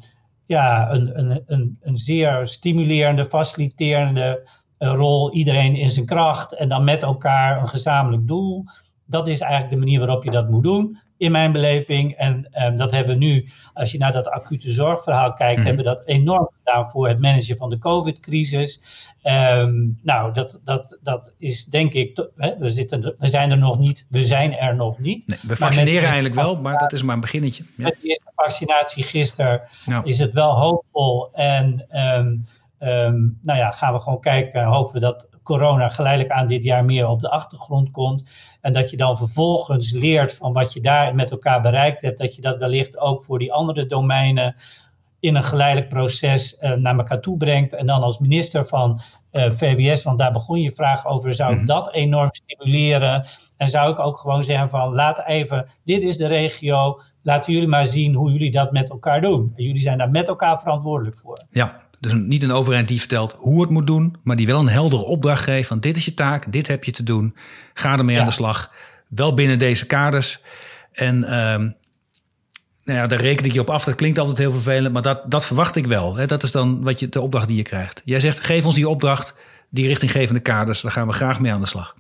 ja, een, een, een, een zeer stimulerende, faciliterende uh, rol, iedereen in zijn kracht en dan met elkaar een gezamenlijk doel. Dat is eigenlijk de manier waarop je dat moet doen in mijn beleving. En um, dat hebben we nu, als je naar dat acute zorgverhaal kijkt, mm. hebben we dat enorm gedaan voor het managen van de COVID-crisis. Um, nou, dat, dat, dat is denk ik, hè, we, zitten, we zijn er nog niet, we zijn er nog niet. Nee, we vaccineren eigenlijk wel, maar dat is maar een beginnetje. Ja. Met de eerste vaccinatie gisteren nou. is het wel hoopvol. En um, um, nou ja, gaan we gewoon kijken, hopen we dat corona geleidelijk aan dit jaar meer op de achtergrond komt. En dat je dan vervolgens leert van wat je daar met elkaar bereikt hebt, dat je dat wellicht ook voor die andere domeinen in een geleidelijk proces uh, naar elkaar toe brengt. En dan als minister van uh, VWS, want daar begon je vraag over, zou ik -hmm. dat enorm stimuleren. En zou ik ook gewoon zeggen van laat even, dit is de regio, laten jullie maar zien hoe jullie dat met elkaar doen. En jullie zijn daar met elkaar verantwoordelijk voor. Ja, dus niet een overheid die vertelt hoe het moet doen, maar die wel een heldere opdracht geeft van dit is je taak, dit heb je te doen, ga ermee ja. aan de slag. Wel binnen deze kaders. En um, nou ja, daar reken ik je op af. Dat klinkt altijd heel vervelend, maar dat, dat verwacht ik wel. Hè? Dat is dan wat je, de opdracht die je krijgt. Jij zegt, geef ons die opdracht, die richtinggevende kaders. Daar gaan we graag mee aan de slag.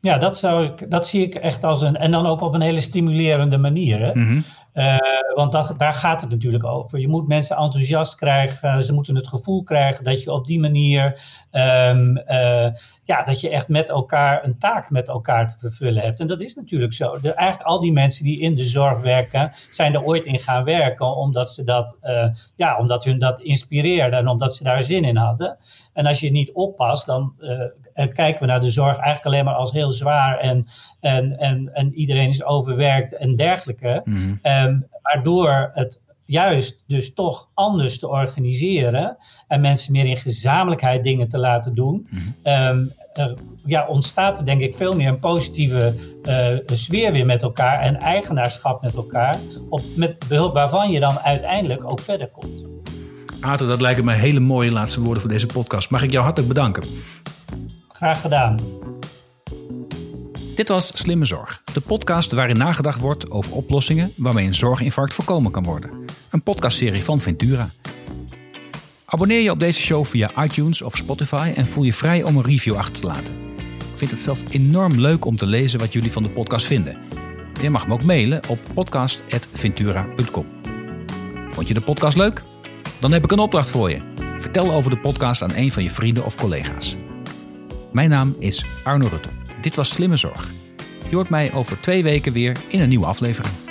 Ja, dat, zou ik, dat zie ik echt als een. En dan ook op een hele stimulerende manier. Hè? Mhm. Uh, want daar gaat het natuurlijk over. Je moet mensen enthousiast krijgen. Ze moeten het gevoel krijgen dat je op die manier. Um, uh, ja, dat je echt met elkaar een taak met elkaar te vervullen hebt. En dat is natuurlijk zo. De, eigenlijk al die mensen die in de zorg werken, zijn er ooit in gaan werken omdat ze dat, uh, ja, omdat hun dat inspireerde en omdat ze daar zin in hadden. En als je niet oppast, dan kijken we naar de zorg eigenlijk alleen maar als heel zwaar en, en, en, en iedereen is overwerkt en dergelijke. Mm. Um, waardoor het juist dus toch anders te organiseren en mensen meer in gezamenlijkheid dingen te laten doen. Mm. Um, uh, ja, ontstaat er denk ik veel meer een positieve uh, sfeer weer met elkaar en eigenaarschap met elkaar, op, met behulp waarvan je dan uiteindelijk ook verder komt. Aten, dat lijken me hele mooie laatste woorden voor deze podcast. Mag ik jou hartelijk bedanken. Graag gedaan. Dit was Slimme Zorg, de podcast waarin nagedacht wordt over oplossingen waarmee een zorginfarct voorkomen kan worden. Een podcastserie van Ventura. Abonneer je op deze show via iTunes of Spotify en voel je vrij om een review achter te laten. Ik vind het zelf enorm leuk om te lezen wat jullie van de podcast vinden. Je mag me ook mailen op podcast.ventura.com. Vond je de podcast leuk? Dan heb ik een opdracht voor je. Vertel over de podcast aan een van je vrienden of collega's. Mijn naam is Arno Rutte. Dit was Slimme Zorg. Je hoort mij over twee weken weer in een nieuwe aflevering.